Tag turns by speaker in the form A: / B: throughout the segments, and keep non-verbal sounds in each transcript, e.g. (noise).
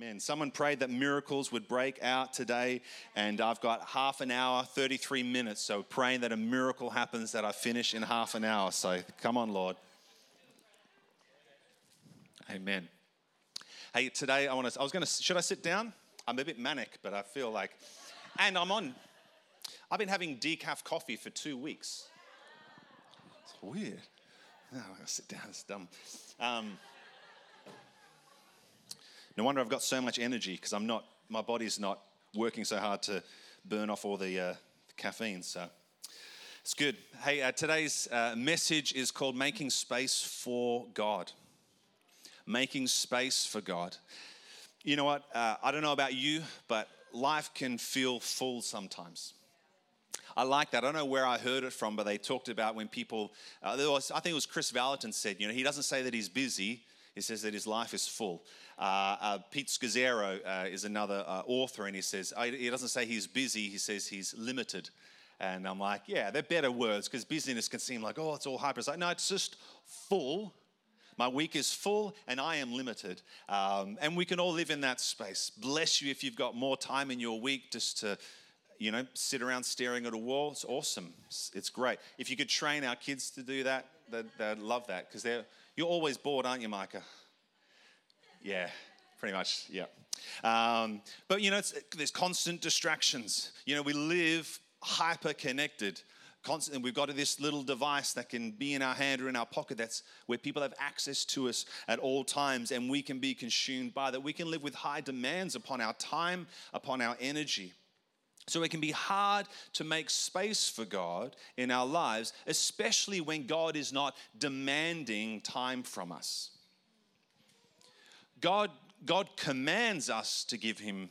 A: Amen. Someone prayed that miracles would break out today, and I've got half an hour, 33 minutes. So, praying that a miracle happens that I finish in half an hour. So, come on, Lord. Amen. Hey, today I want to, I was going to, should I sit down? I'm a bit manic, but I feel like, and I'm on, I've been having decaf coffee for two weeks. It's weird. No, I'm going to sit down, it's dumb. Um, no wonder I've got so much energy because I'm not, my body's not working so hard to burn off all the, uh, the caffeine. So it's good. Hey, uh, today's uh, message is called Making Space for God making space for God. You know what? Uh, I don't know about you, but life can feel full sometimes. I like that. I don't know where I heard it from, but they talked about when people, uh, was, I think it was Chris Valentin said, you know, he doesn't say that he's busy, he says that his life is full. Uh, uh, Pete Scazzero uh, is another uh, author, and he says, he doesn't say he's busy, he says he's limited. And I'm like, yeah, they're better words because busyness can seem like, oh, it's all hyper. It's like, no, it's just full my week is full and I am limited. Um, and we can all live in that space. Bless you if you've got more time in your week just to you know, sit around staring at a wall. It's awesome. It's, it's great. If you could train our kids to do that, they'd, they'd love that because they're you're always bored, aren't you, Micah? Yeah, pretty much. Yeah. Um, but you know, there's constant distractions. You know, we live hyper connected constantly we've got this little device that can be in our hand or in our pocket that's where people have access to us at all times and we can be consumed by that we can live with high demands upon our time upon our energy so it can be hard to make space for God in our lives, especially when God is not demanding time from us. God, God commands us to give Him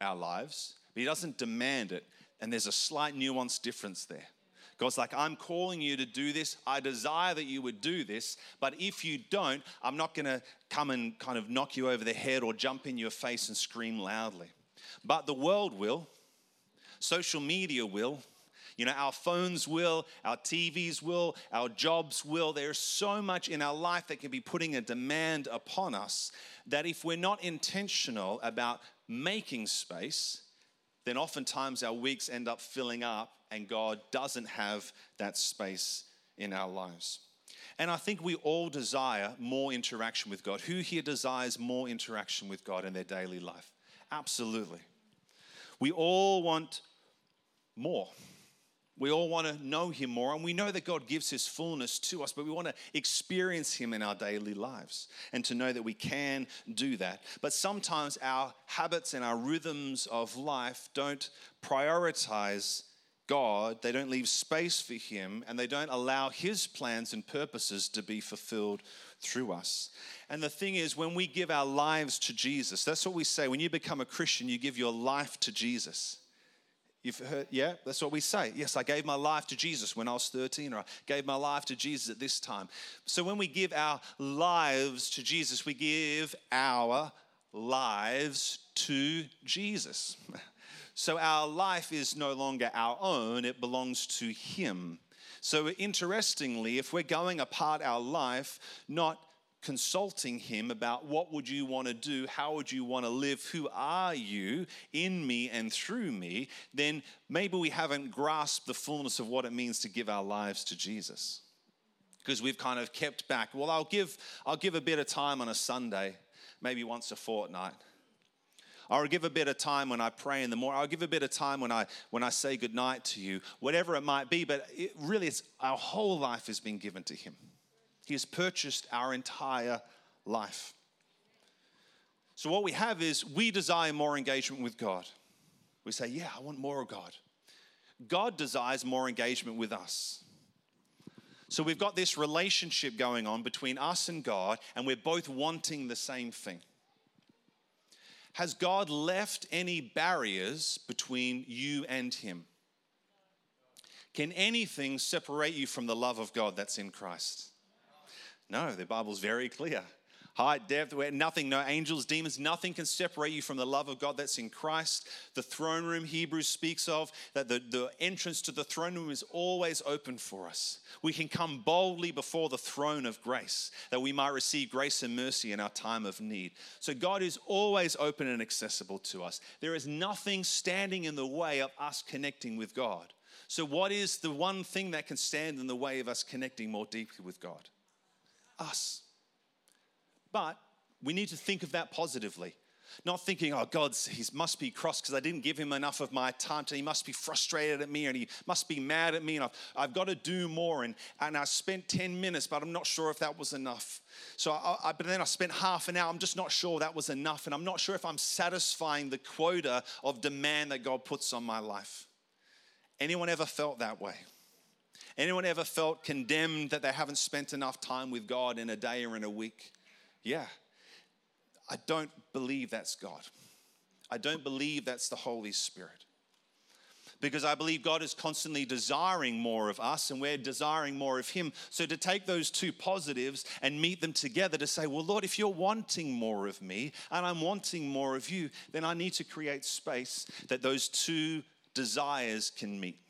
A: our lives, but He doesn't demand it. And there's a slight nuance difference there. God's like, I'm calling you to do this. I desire that you would do this. But if you don't, I'm not going to come and kind of knock you over the head or jump in your face and scream loudly. But the world will, social media will. You know, our phones will, our TVs will, our jobs will. There's so much in our life that can be putting a demand upon us that if we're not intentional about making space, then oftentimes our weeks end up filling up and God doesn't have that space in our lives. And I think we all desire more interaction with God. Who here desires more interaction with God in their daily life? Absolutely. We all want more. We all want to know Him more, and we know that God gives His fullness to us, but we want to experience Him in our daily lives and to know that we can do that. But sometimes our habits and our rhythms of life don't prioritize God, they don't leave space for Him, and they don't allow His plans and purposes to be fulfilled through us. And the thing is, when we give our lives to Jesus, that's what we say. When you become a Christian, you give your life to Jesus. You've heard, yeah, that's what we say. Yes, I gave my life to Jesus when I was 13, or I gave my life to Jesus at this time. So when we give our lives to Jesus, we give our lives to Jesus. (laughs) So our life is no longer our own, it belongs to Him. So interestingly, if we're going apart our life, not consulting him about what would you want to do how would you want to live who are you in me and through me then maybe we haven't grasped the fullness of what it means to give our lives to jesus because we've kind of kept back well i'll give i'll give a bit of time on a sunday maybe once a fortnight I'll give a bit of time when I pray in the morning. I'll give a bit of time when I when I say goodnight to you, whatever it might be. But it really, it's our whole life has been given to Him. He has purchased our entire life. So what we have is we desire more engagement with God. We say, "Yeah, I want more of God." God desires more engagement with us. So we've got this relationship going on between us and God, and we're both wanting the same thing. Has God left any barriers between you and Him? Can anything separate you from the love of God that's in Christ? No, the Bible's very clear. height, depth, where nothing, no angels, demons, nothing can separate you from the love of God that's in Christ. The throne room Hebrews speaks of, that the, the entrance to the throne room is always open for us. We can come boldly before the throne of grace, that we might receive grace and mercy in our time of need. So God is always open and accessible to us. There is nothing standing in the way of us connecting with God. So, what is the one thing that can stand in the way of us connecting more deeply with God? Us. But we need to think of that positively. Not thinking, oh, God, he must be cross because I didn't give him enough of my time. He must be frustrated at me and he must be mad at me and I've, I've got to do more. And, and I spent 10 minutes, but I'm not sure if that was enough. So, I, I, but then I spent half an hour. I'm just not sure that was enough. And I'm not sure if I'm satisfying the quota of demand that God puts on my life. Anyone ever felt that way? Anyone ever felt condemned that they haven't spent enough time with God in a day or in a week? Yeah. I don't believe that's God. I don't believe that's the Holy Spirit. Because I believe God is constantly desiring more of us and we're desiring more of Him. So to take those two positives and meet them together to say, well, Lord, if you're wanting more of me and I'm wanting more of you, then I need to create space that those two desires can meet.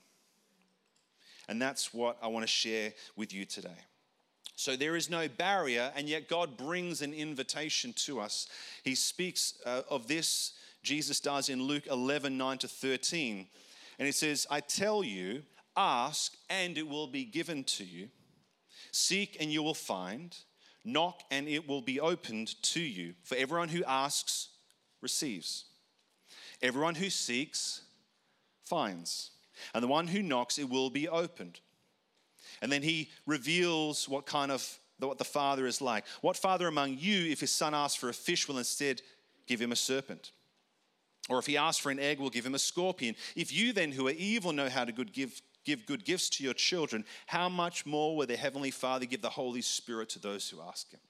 A: And that's what I want to share with you today. So there is no barrier, and yet God brings an invitation to us. He speaks uh, of this, Jesus does in Luke 11 9 to 13. And he says, I tell you, ask and it will be given to you, seek and you will find, knock and it will be opened to you. For everyone who asks receives, everyone who seeks finds, and the one who knocks it will be opened. And then he reveals what kind of what the father is like. What father among you, if his son asks for a fish, will instead give him a serpent? Or if he asks for an egg, will give him a scorpion? If you then, who are evil, know how to good give, give good gifts to your children, how much more will the heavenly Father give the Holy Spirit to those who ask him?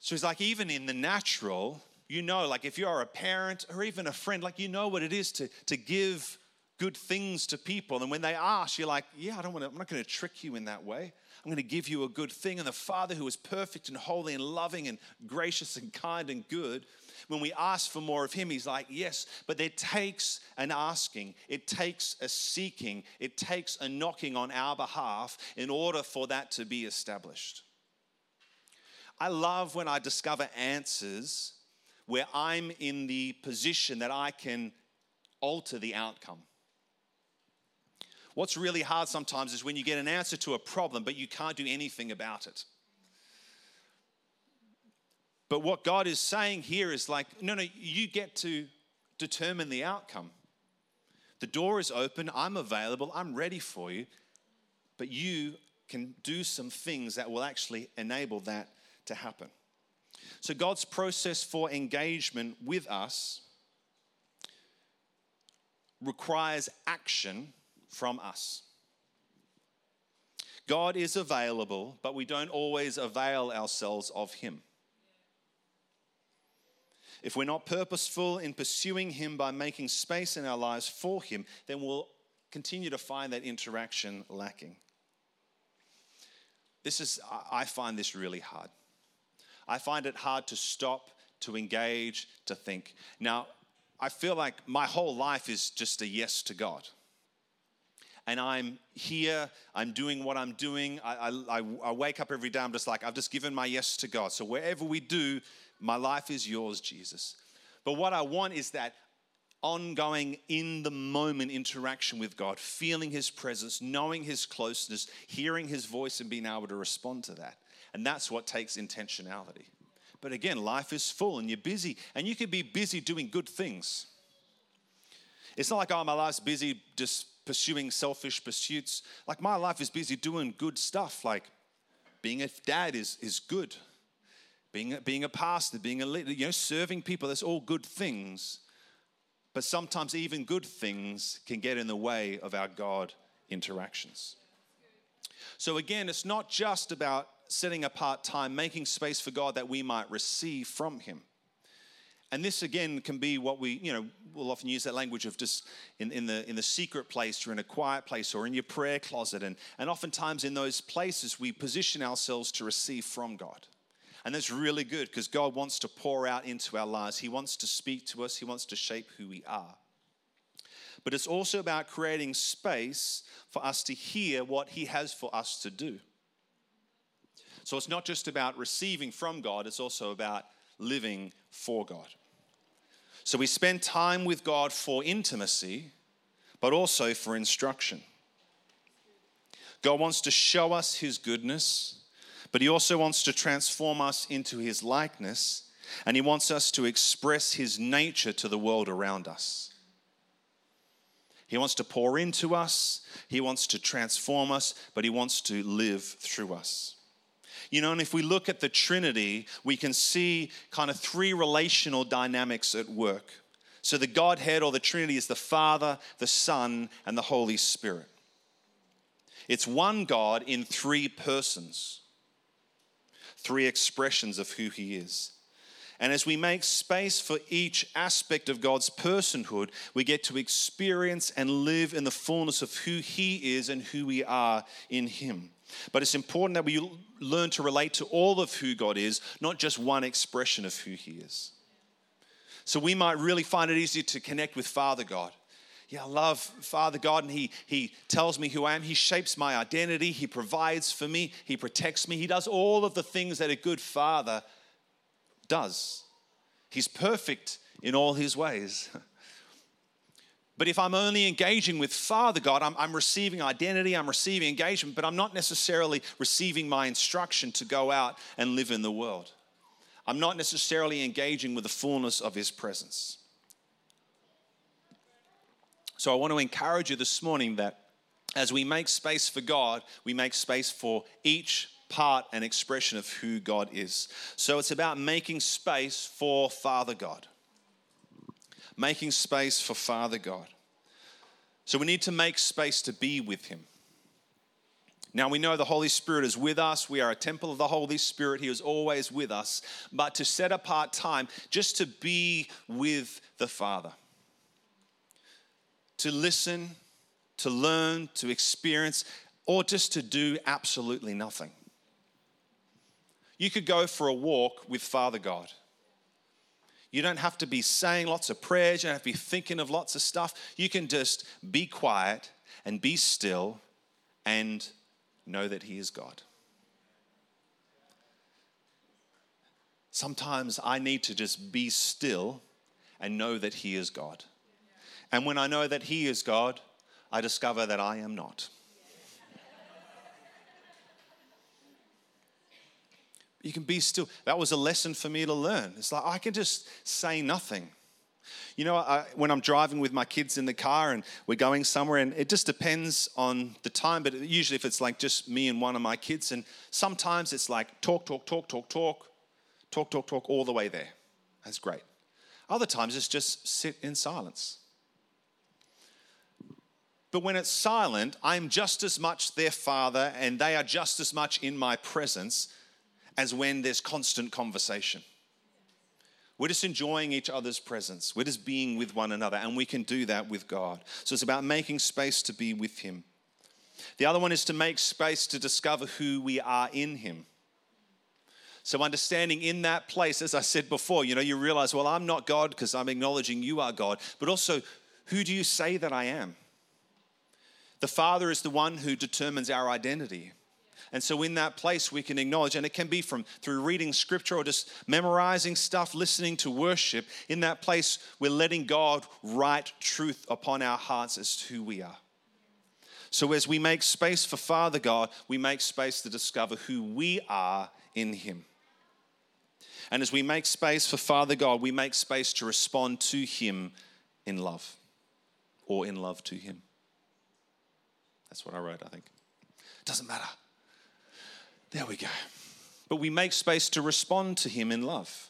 A: So he's like, even in the natural, you know, like if you're a parent or even a friend, like you know what it is to, to give good things to people. And when they ask, you're like, yeah, I don't want to, I'm not going to trick you in that way. I'm going to give you a good thing. And the Father who is perfect and holy and loving and gracious and kind and good, when we ask for more of Him, He's like, yes, but it takes an asking, it takes a seeking, it takes a knocking on our behalf in order for that to be established. I love when I discover answers where I'm in the position that I can alter the outcome. What's really hard sometimes is when you get an answer to a problem, but you can't do anything about it. But what God is saying here is like, no, no, you get to determine the outcome. The door is open, I'm available, I'm ready for you, but you can do some things that will actually enable that to happen. So, God's process for engagement with us requires action from us. God is available, but we don't always avail ourselves of Him. If we're not purposeful in pursuing Him by making space in our lives for Him, then we'll continue to find that interaction lacking. This is, I find this really hard. I find it hard to stop, to engage, to think. Now, I feel like my whole life is just a yes to God and I'm here, I'm doing what I'm doing. I, I, I, wake up every day, I'm just like, I've just given my yes to God. So wherever we do, my life is yours, Jesus. But what I want is that ongoing, in the moment interaction with God, feeling His presence, knowing His closeness, hearing His voice, and being able to respond to that. And that's what takes intentionality. But again, life is full and you're busy, and you can be busy doing good things. It's not like, oh, my life's busy just pursuing selfish pursuits. Like my life is busy doing good stuff. Like being a dad is, is good. Being being a pastor, being a leader, you know, serving people, that's all good things. But sometimes even good things can get in the way of our God interactions. So again, it's not just about setting apart time, making space for God that we might receive from Him. And this again can be what we, you know, we'll often use that language of just in, in, the, in the secret place or in a quiet place or in your prayer closet. And, and oftentimes in those places, we position ourselves to receive from God. And that's really good because God wants to pour out into our lives. He wants to speak to us, He wants to shape who we are. But it's also about creating space for us to hear what He has for us to do. So it's not just about receiving from God, it's also about living for God. So we spend time with God for intimacy, but also for instruction. God wants to show us His goodness, but He also wants to transform us into His likeness, and He wants us to express His nature to the world around us. He wants to pour into us, He wants to transform us, but He wants to live through us. You know, and if we look at the Trinity, we can see kind of three relational dynamics at work. So the Godhead or the Trinity is the Father, the Son, and the Holy Spirit. It's one God in three persons, three expressions of who He is. And as we make space for each aspect of God's personhood, we get to experience and live in the fullness of who He is and who we are in Him. But it's important that we learn to relate to all of who God is, not just one expression of who He is. So we might really find it easy to connect with Father God. Yeah, I love Father God, and he, he tells me who I am. He shapes my identity. He provides for me. He protects me. He does all of the things that a good father does. He's perfect in all his ways. (laughs) But if I'm only engaging with Father God, I'm, I'm, receiving identity, I'm receiving engagement, but I'm not necessarily receiving my instruction to go out and live in the world. I'm not necessarily engaging with the fullness of His presence. So I want to encourage you this morning that as we make space for God, we make space for each part and expression of who God is. So it's about making space for Father God making space for Father God. So we need to make space to be with Him. Now we know the Holy Spirit is with us. We are a temple of the Holy Spirit. He is always with us. But to set apart time just to be with the Father, to listen, to learn, to experience, or just to do absolutely nothing. You could go for a walk with Father God. You don't have to be saying lots of prayers, you don't have to be thinking of lots of stuff. You can just be quiet and be still and know that He is God. Sometimes I need to just be still and know that He is God. And when I know that He is God, I discover that I am not. You can be still. That was a lesson for me to learn. It's like I can just say nothing. You know, I, when I'm driving with my kids in the car and we're going somewhere, and it just depends on the time, but usually if it's like just me and one of my kids, and sometimes it's like talk, talk, talk, talk, talk, talk, talk, talk, all the way there. That's great. Other times it's just sit in silence. But when it's silent, I'm just as much their father and they are just as much in my presence as when there's constant conversation. We're just enjoying each other's presence. We're just being with one another, and we can do that with God. So it's about making space to be with Him. The other one is to make space to discover who we are in Him. So, understanding in that place, as I said before, you know, you realize, well, I'm not God because I'm acknowledging you are God, but also, who do you say that I am? The Father is the one who determines our identity. And so in that place we can acknowledge, and it can be from through reading scripture or just memorizing stuff, listening to worship. In that place, we're letting God write truth upon our hearts as to who we are. So as we make space for Father God, we make space to discover who we are in Him. And as we make space for Father God, we make space to respond to Him in love or in love to Him. That's what I wrote, I think. Doesn't matter. There we go. But we make space to respond to Him in love.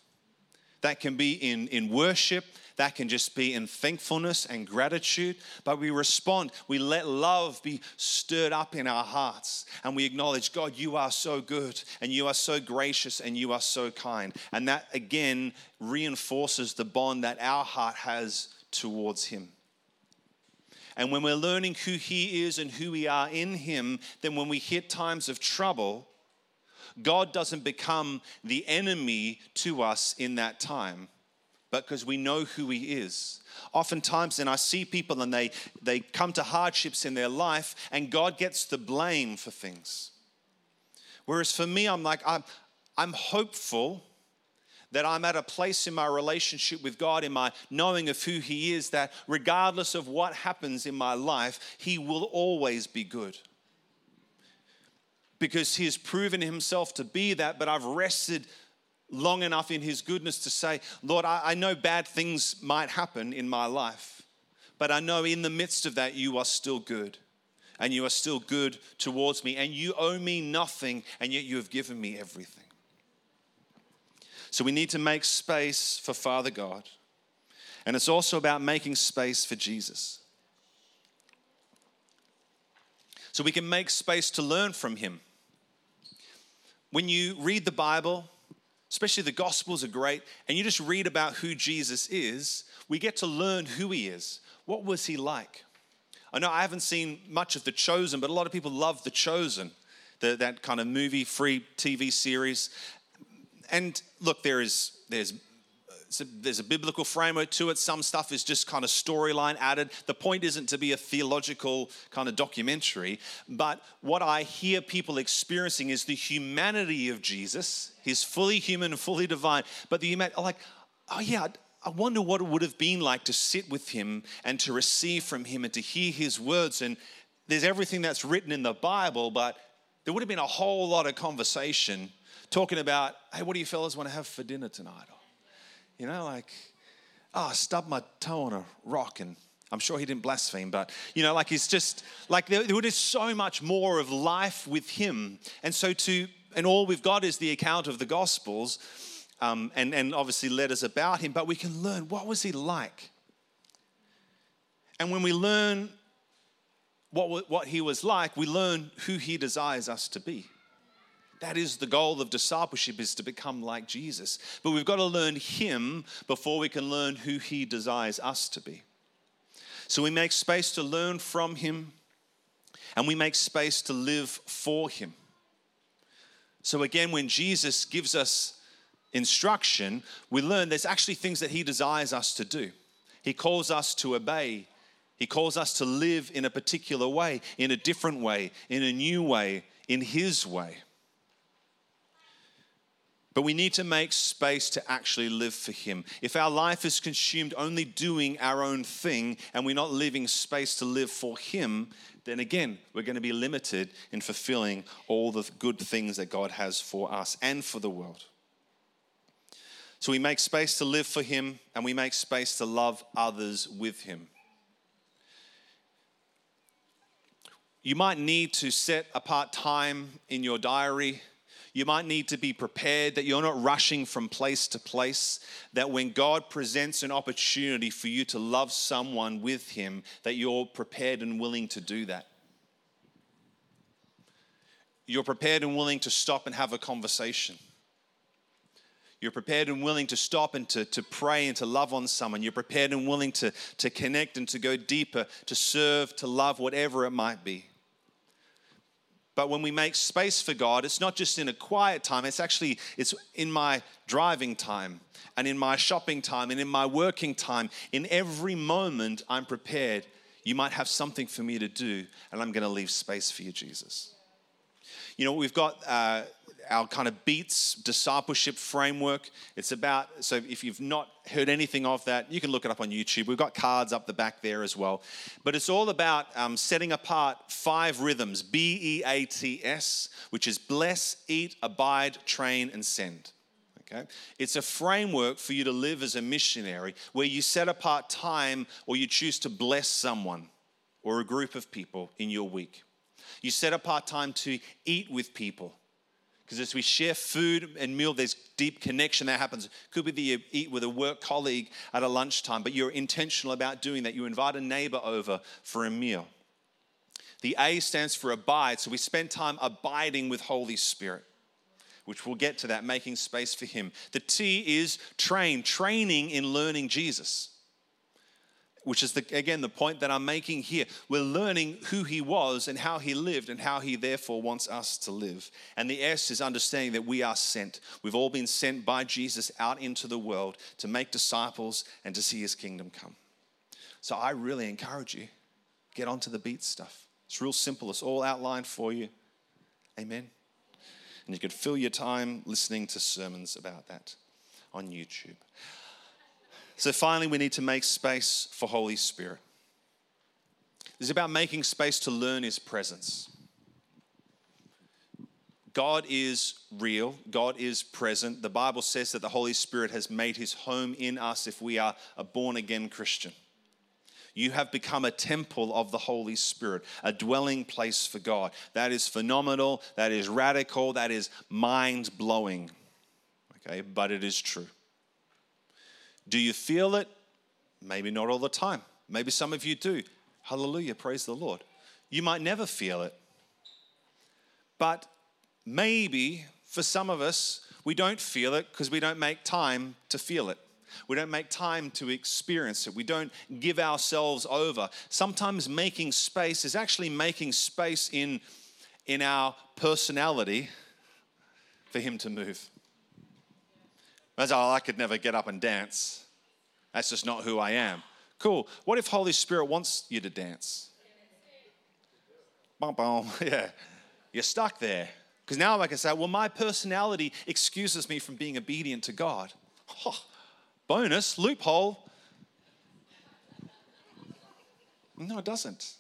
A: That can be in, in worship, that can just be in thankfulness and gratitude. But we respond, we let love be stirred up in our hearts, and we acknowledge, God, you are so good, and you are so gracious, and you are so kind. And that again reinforces the bond that our heart has towards Him. And when we're learning who He is and who we are in Him, then when we hit times of trouble, God doesn't become the enemy to us in that time, but because we know who He is. Oftentimes, then I see people and they, they come to hardships in their life, and God gets the blame for things. Whereas for me, I'm like, I'm, I'm hopeful that I'm at a place in my relationship with God, in my knowing of who He is, that regardless of what happens in my life, He will always be good. Because He has proven Himself to be that, but I've rested long enough in His goodness to say, Lord, I, know bad things might happen in my life, but I know in the midst of that, you are still good. And you are still good towards me, and you owe me nothing, and yet you have given me everything. So we need to make space for Father God. And it's also about making space for Jesus. So we can make space to learn from Him. When you read the Bible, especially the Gospels are great, and you just read about who Jesus is, we get to learn who He is. What was He like? I know I haven't seen much of The Chosen, but a lot of people love The Chosen, the, that kind of movie free TV series and look, there is there's a, there's a biblical framework to it. Some stuff is just kind of storyline added. The point isn't to be a theological kind of documentary, but what I hear people experiencing is the humanity of Jesus. He's fully human and fully divine, but the human like, oh yeah. I wonder what it would have been like to sit with him and to receive from him and to hear his words. And there's everything that's written in the Bible, but there would have been a whole lot of conversation talking about, hey, what do you fellas want to have for dinner tonight? You know, like, oh, I stubbed my toe on a rock and I'm sure he didn't blaspheme, but you know, like he's just like there, there is so much more of life with him. And so to and all we've got is the account of the gospels um, and, and obviously letters about him, but we can learn what was he like. And when we learn what, what he was like, we learn who he desires us to be. That is the goal of discipleship is to become like Jesus. But we've got to learn him before we can learn who he desires us to be. So we make space to learn from him and we make space to live for him. So again when Jesus gives us instruction, we learn there's actually things that he desires us to do. He calls us to obey. He calls us to live in a particular way, in a different way, in a new way, in his way. But we need to make space to actually live for Him. If our life is consumed only doing our own thing and we're not leaving space to live for Him, then again, we're going to be limited in fulfilling all the good things that God has for us and for the world. So we make space to live for Him and we make space to love others with Him. You might need to set apart time in your diary you might need to be prepared that you're not rushing from place to place, that when God presents an opportunity for you to love someone with Him, that you're prepared and willing to do that. You're prepared and willing to stop and have a conversation. You're prepared and willing to stop and to, to pray and to love on someone. You're prepared and willing to, to connect and to go deeper, to serve, to love, whatever it might be. But when we make space for God, it's not just in a quiet time, it's actually it's in my driving time and in my shopping time and in my working time. In every moment I'm prepared. You might have something for me to do, and I'm going to leave space for you, Jesus. You know, we've got uh, our kind of beats discipleship framework. It's about, so if you've not heard anything of that, you can look it up on YouTube. We've got cards up the back there as well. But it's all about um, setting apart five rhythms B E A T S, which is bless, eat, abide, train, and send. Okay? It's a framework for you to live as a missionary where you set apart time or you choose to bless someone or a group of people in your week. You set apart time to eat with people because as we share food and meal, there's deep connection that happens. Could be that you eat with a work colleague at a lunchtime, but you're intentional about doing that. You invite a neighbor over for a meal. The A stands for abide, so we spend time abiding with Holy Spirit, which we'll get to that, making space for Him. The T is train, training in learning Jesus. Which is the, again the point that I'm making here. We're learning who he was and how he lived and how he therefore wants us to live. And the S is understanding that we are sent. We've all been sent by Jesus out into the world to make disciples and to see his kingdom come. So I really encourage you get onto the beat stuff. It's real simple. It's all outlined for you. Amen. And you could fill your time listening to sermons about that on YouTube. So finally, we need to make space for Holy Spirit. It's about making space to learn His presence. God is real, God is present. The Bible says that the Holy Spirit has made His home in us if we are a born again Christian. You have become a temple of the Holy Spirit, a dwelling place for God. That is phenomenal, that is radical, that is mind blowing. Okay, but it is true. Do you feel it? Maybe not all the time. Maybe some of you do. Hallelujah, praise the Lord. You might never feel it. But maybe for some of us, we don't feel it because we don't make time to feel it. We don't make time to experience it. We don't give ourselves over. Sometimes making space is actually making space in, in our personality for Him to move. That's, oh, I could never get up and dance. That's just not who I am. Cool. What if Holy Spirit wants you to dance? Boom, boom. (laughs) Yeah. You're stuck there. Because now, I can say, well, my personality excuses me from being obedient to God. Oh, bonus, loophole. No, it doesn't.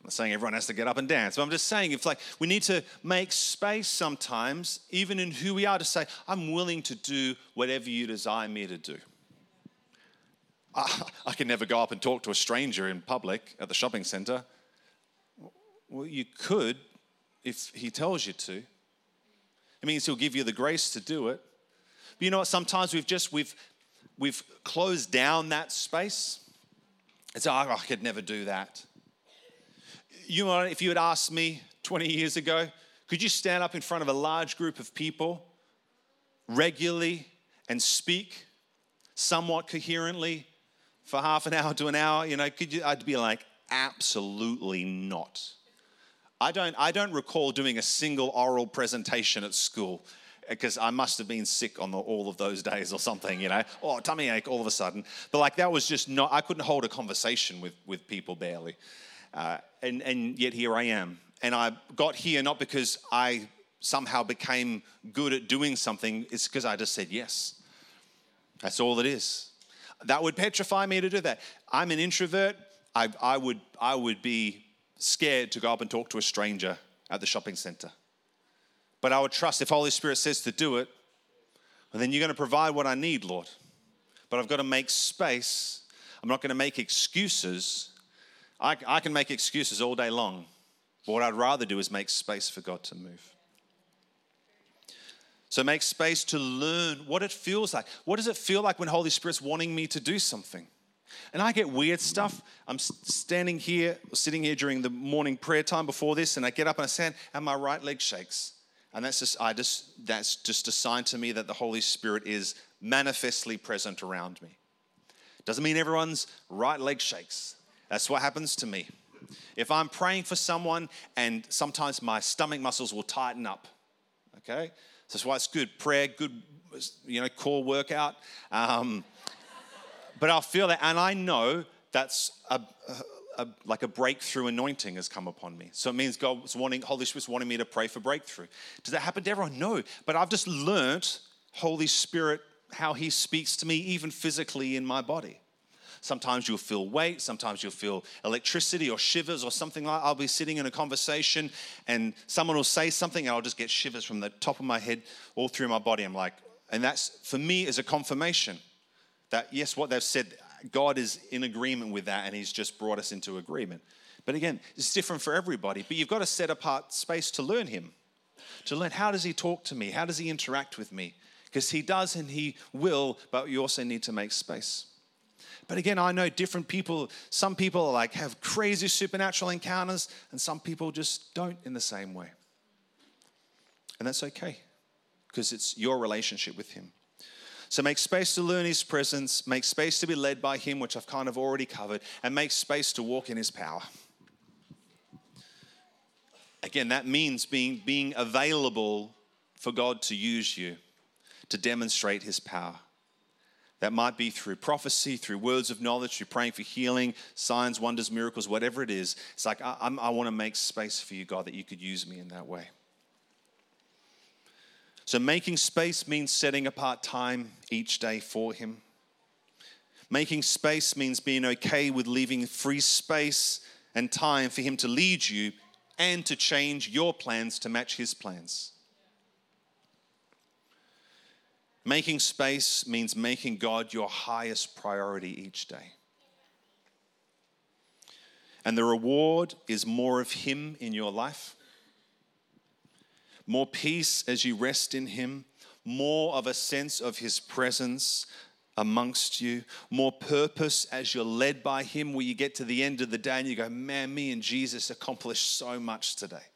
A: I'm not saying everyone has to get up and dance, but I'm just saying if like we need to make space sometimes, even in who we are, to say, I'm willing to do whatever you desire me to do. I, I can never go up and talk to a stranger in public at the shopping center. Well, you could if he tells you to. It means he'll give you the grace to do it. But you know what? Sometimes we've just we've we've closed down that space. It's oh, I could never do that you know, if you had asked me 20 years ago, could you stand up in front of a large group of people regularly and speak somewhat coherently for half an hour to an hour? You know, could you? I'd be like, absolutely not. I don't, I don't recall doing a single oral presentation at school because I must have been sick on the, all of those days or something, you know, or oh, tummy ache all of a sudden. But like that was just not, I couldn't hold a conversation with, with people barely. Uh, and, and yet here I am. And I got here not because I somehow became good at doing something, it's because I just said yes. That's all it is. That would petrify me to do that. I'm an introvert. I, I, would, I would be scared to go up and talk to a stranger at the shopping center. But I would trust if Holy Spirit says to do it, well, then you're going to provide what I need, Lord. But I've got to make space. I'm not going to make excuses I, I can make excuses all day long. But what I'd rather do is make space for God to move. So make space to learn what it feels like. What does it feel like when Holy Spirit's wanting me to do something? And I get weird stuff. I'm standing here, sitting here during the morning prayer time before this, and I get up and I stand, and my right leg shakes. And that's just, I just, that's just a sign to me that the Holy Spirit is manifestly present around me. Doesn't mean everyone's right leg shakes. That's what happens to me. If I'm praying for someone and sometimes my stomach muscles will tighten up, okay? So that's why it's good. Prayer, good, you know, core workout. Um, but I'll feel that, and I know that's a, a, a, like a breakthrough anointing has come upon me. So it means God's wanting, Holy Spirit's wanting me to pray for breakthrough. Does that happen to everyone? No. But I've just learnt Holy Spirit, how He speaks to me, even physically in my body. Sometimes you'll feel weight, sometimes you'll feel electricity or shivers or something like I'll be sitting in a conversation and someone will say something and I'll just get shivers from the top of my head all through my body. I'm like, and that's for me is a confirmation that yes, what they've said, God is in agreement with that and He's just brought us into agreement. But again, it's different for everybody. But you've got to set apart space to learn Him, to learn how does He talk to me? How does He interact with me? Because He does and He will, but you also need to make space. But again, I know different people. Some people like have crazy supernatural encounters, and some people just don't in the same way. And that's okay because it's your relationship with Him. So make space to learn his presence, make space to be led by him, which I've kind of already covered, and make space to walk in his power. Again, that means being, being available for God to use you to demonstrate his power. That might be through prophecy, through words of knowledge, through praying for healing, signs, wonders, miracles, whatever it is. It's like, I, I want to make space for you, God, that you could use me in that way. So, making space means setting apart time each day for Him. Making space means being okay with leaving free space and time for Him to lead you and to change your plans to match His plans. Making space means making God your highest priority each day. And the reward is more of Him in your life, more peace as you rest in Him, more of a sense of His presence amongst you, more purpose as you're led by Him, where you get to the end of the day and you go, Man, me and Jesus accomplished so much today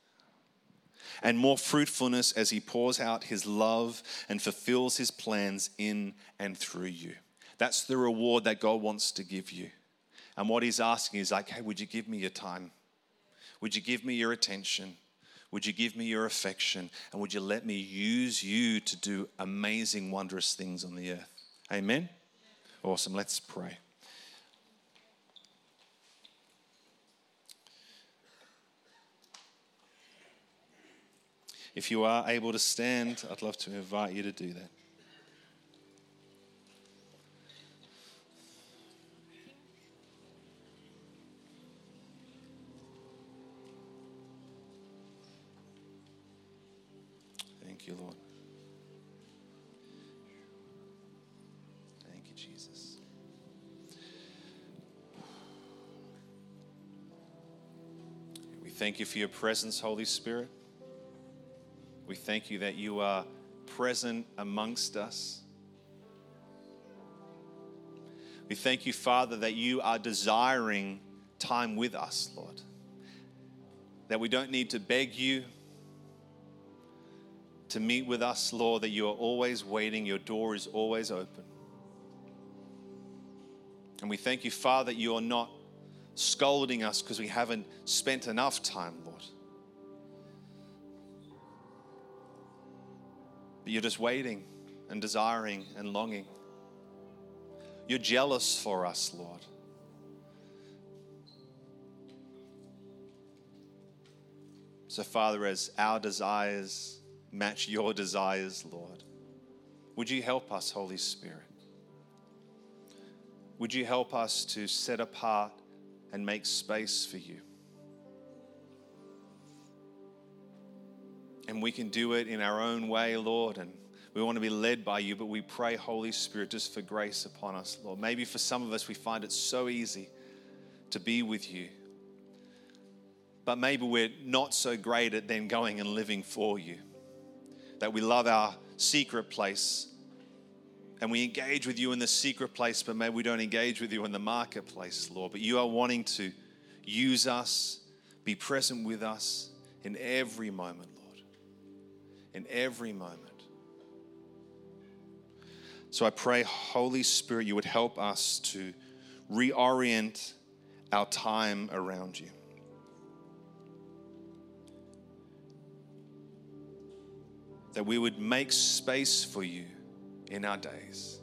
A: and more fruitfulness as He pours out His love and fulfills His plans in and through you. That's the reward that God wants to give you. And what He's asking is like, hey, would you give me your time? Would you give me your attention? Would you give me your affection? And would you let me use you to do amazing, wondrous things on the earth? Amen? Awesome. Let's pray. If you are able to stand, I'd love to invite you to do that. Thank you, Lord. Thank you, Jesus. We thank you for your presence, Holy Spirit. Thank you that you are present amongst us. We thank you, Father, that you are desiring time with us, Lord. That we don't need to beg you to meet with us, Lord, that you are always waiting, your door is always open. And we thank you, Father, that you are not scolding us because we haven't spent enough time, Lord. But you're just waiting and desiring and longing. You're jealous for us, Lord. So, Father, as our desires match your desires, Lord, would you help us, Holy Spirit? Would you help us to set apart and make space for you? And we can do it in our own way, Lord. And we want to be led by you, but we pray, Holy Spirit, just for grace upon us, Lord. Maybe for some of us, we find it so easy to be with you. But maybe we're not so great at then going and living for you. That we love our secret place and we engage with you in the secret place, but maybe we don't engage with you in the marketplace, Lord. But you are wanting to use us, be present with us in every moment, in every moment. So I pray, Holy Spirit, you would help us to reorient our time around you. That we would make space for you in our days.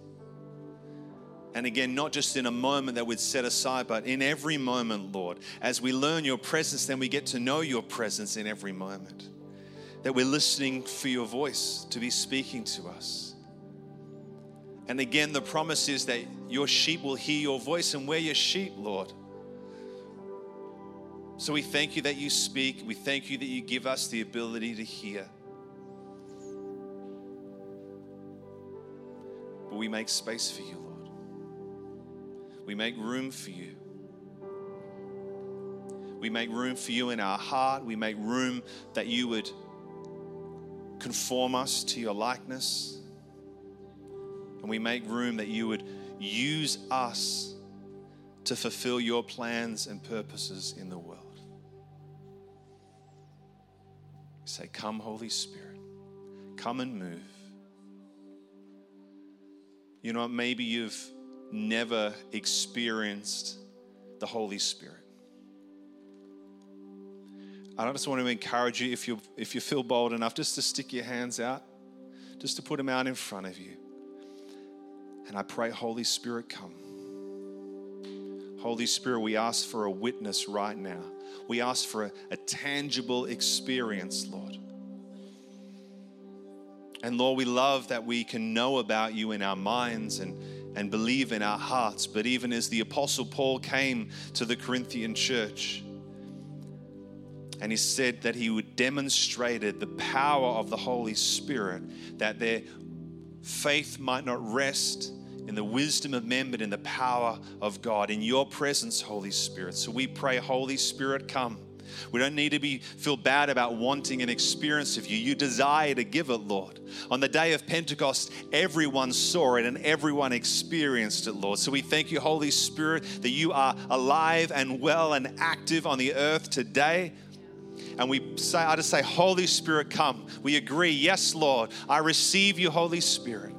A: And again, not just in a moment that we'd set aside, but in every moment, Lord. As we learn your presence, then we get to know your presence in every moment that we're listening for your voice to be speaking to us. And again, the promise is that your sheep will hear your voice, and we're your sheep, Lord. So we thank you that you speak. We thank you that you give us the ability to hear. But we make space for you, Lord. We make room for you. We make room for you in our heart. We make room that you would conform us to your likeness. And we make room that you would use us to fulfill your plans and purposes in the world. Say, Come, Holy Spirit, come and move. You know, maybe you've never experienced the Holy Spirit. I just want to encourage you if you if you feel bold enough just to stick your hands out, just to put them out in front of you. And I pray, Holy Spirit, come. Holy Spirit, we ask for a witness right now. We ask for a, a tangible experience, Lord. And Lord, we love that we can know about you in our minds and, and believe in our hearts. But even as the Apostle Paul came to the Corinthian church, and he said that he would demonstrated the power of the Holy Spirit, that their faith might not rest in the wisdom of men, but in the power of God, in your presence, Holy Spirit. So we pray, Holy Spirit, come. We don't need to be feel bad about wanting an experience of you. You desire to give it, Lord. On the day of Pentecost, everyone saw it and everyone experienced it, Lord. So we thank you, Holy Spirit, that you are alive and well and active on the earth today. And we say, I just say, Holy Spirit, come. We agree, yes, Lord. I receive you, Holy Spirit.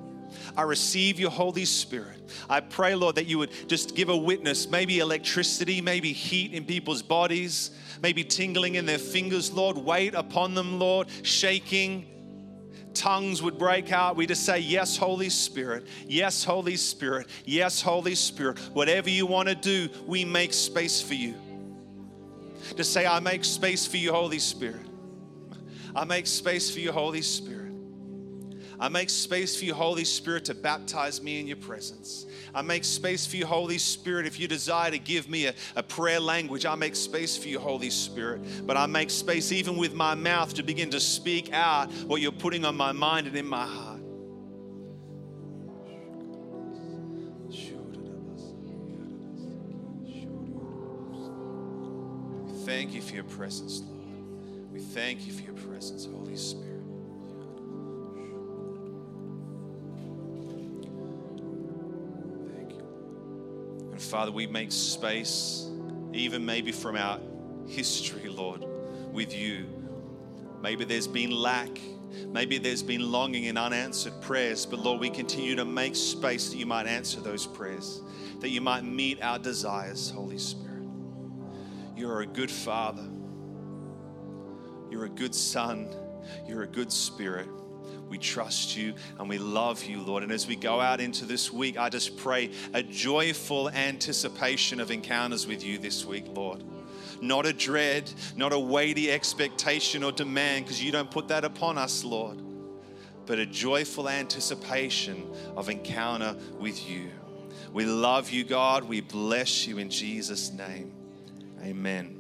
A: I receive your Holy Spirit. I pray, Lord, that you would just give a witness, maybe electricity, maybe heat in people's bodies, maybe tingling in their fingers, Lord. Wait upon them, Lord, shaking. Tongues would break out. We just say, Yes, Holy Spirit. Yes, Holy Spirit. Yes, Holy Spirit. Whatever you want to do, we make space for you. Just say, I make space for you, Holy Spirit. I make space for you, Holy Spirit. I make space for you, Holy Spirit, to baptize me in your presence. I make space for you, Holy Spirit, if you desire to give me a, a prayer language. I make space for you, Holy Spirit. But I make space even with my mouth to begin to speak out what you're putting on my mind and in my heart. Your presence, Lord. We thank you for your presence, Holy Spirit. And Father, we make space, even maybe from our history, Lord, with you. Maybe there's been lack. Maybe there's been longing and unanswered prayers, but Lord, we continue to make space that you might answer those prayers, that you might meet our desires, Holy Spirit. You're a good Father. You're a good Son. You're a good Spirit. We trust you and we love you, Lord. And as we go out into this week, I just pray a joyful anticipation of encounters with you this week, Lord. Not a dread, not a weighty expectation or demand, because you don't put that upon us, Lord, but a joyful anticipation of encounter with you. We love you, God. We bless you in Jesus' name. Amen.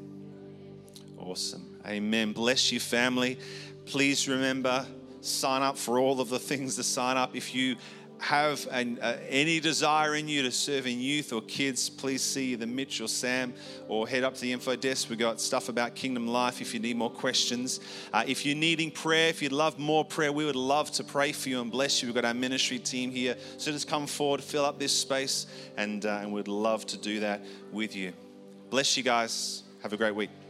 A: Awesome. Amen. Bless you, family. Please remember sign up for all of the things to sign up. If you have an, uh, any desire in you to serve in youth or kids, please see the Mitch or Sam or head up to the info desk. We've got stuff about Kingdom Life if you need more questions. Uh, if you're needing prayer, if you'd love more prayer, we would love to pray for you and bless you. We've got our ministry team here. So just come forward, fill up this space, and, uh, and we'd love to do that with you. Bless you guys. Have a great week.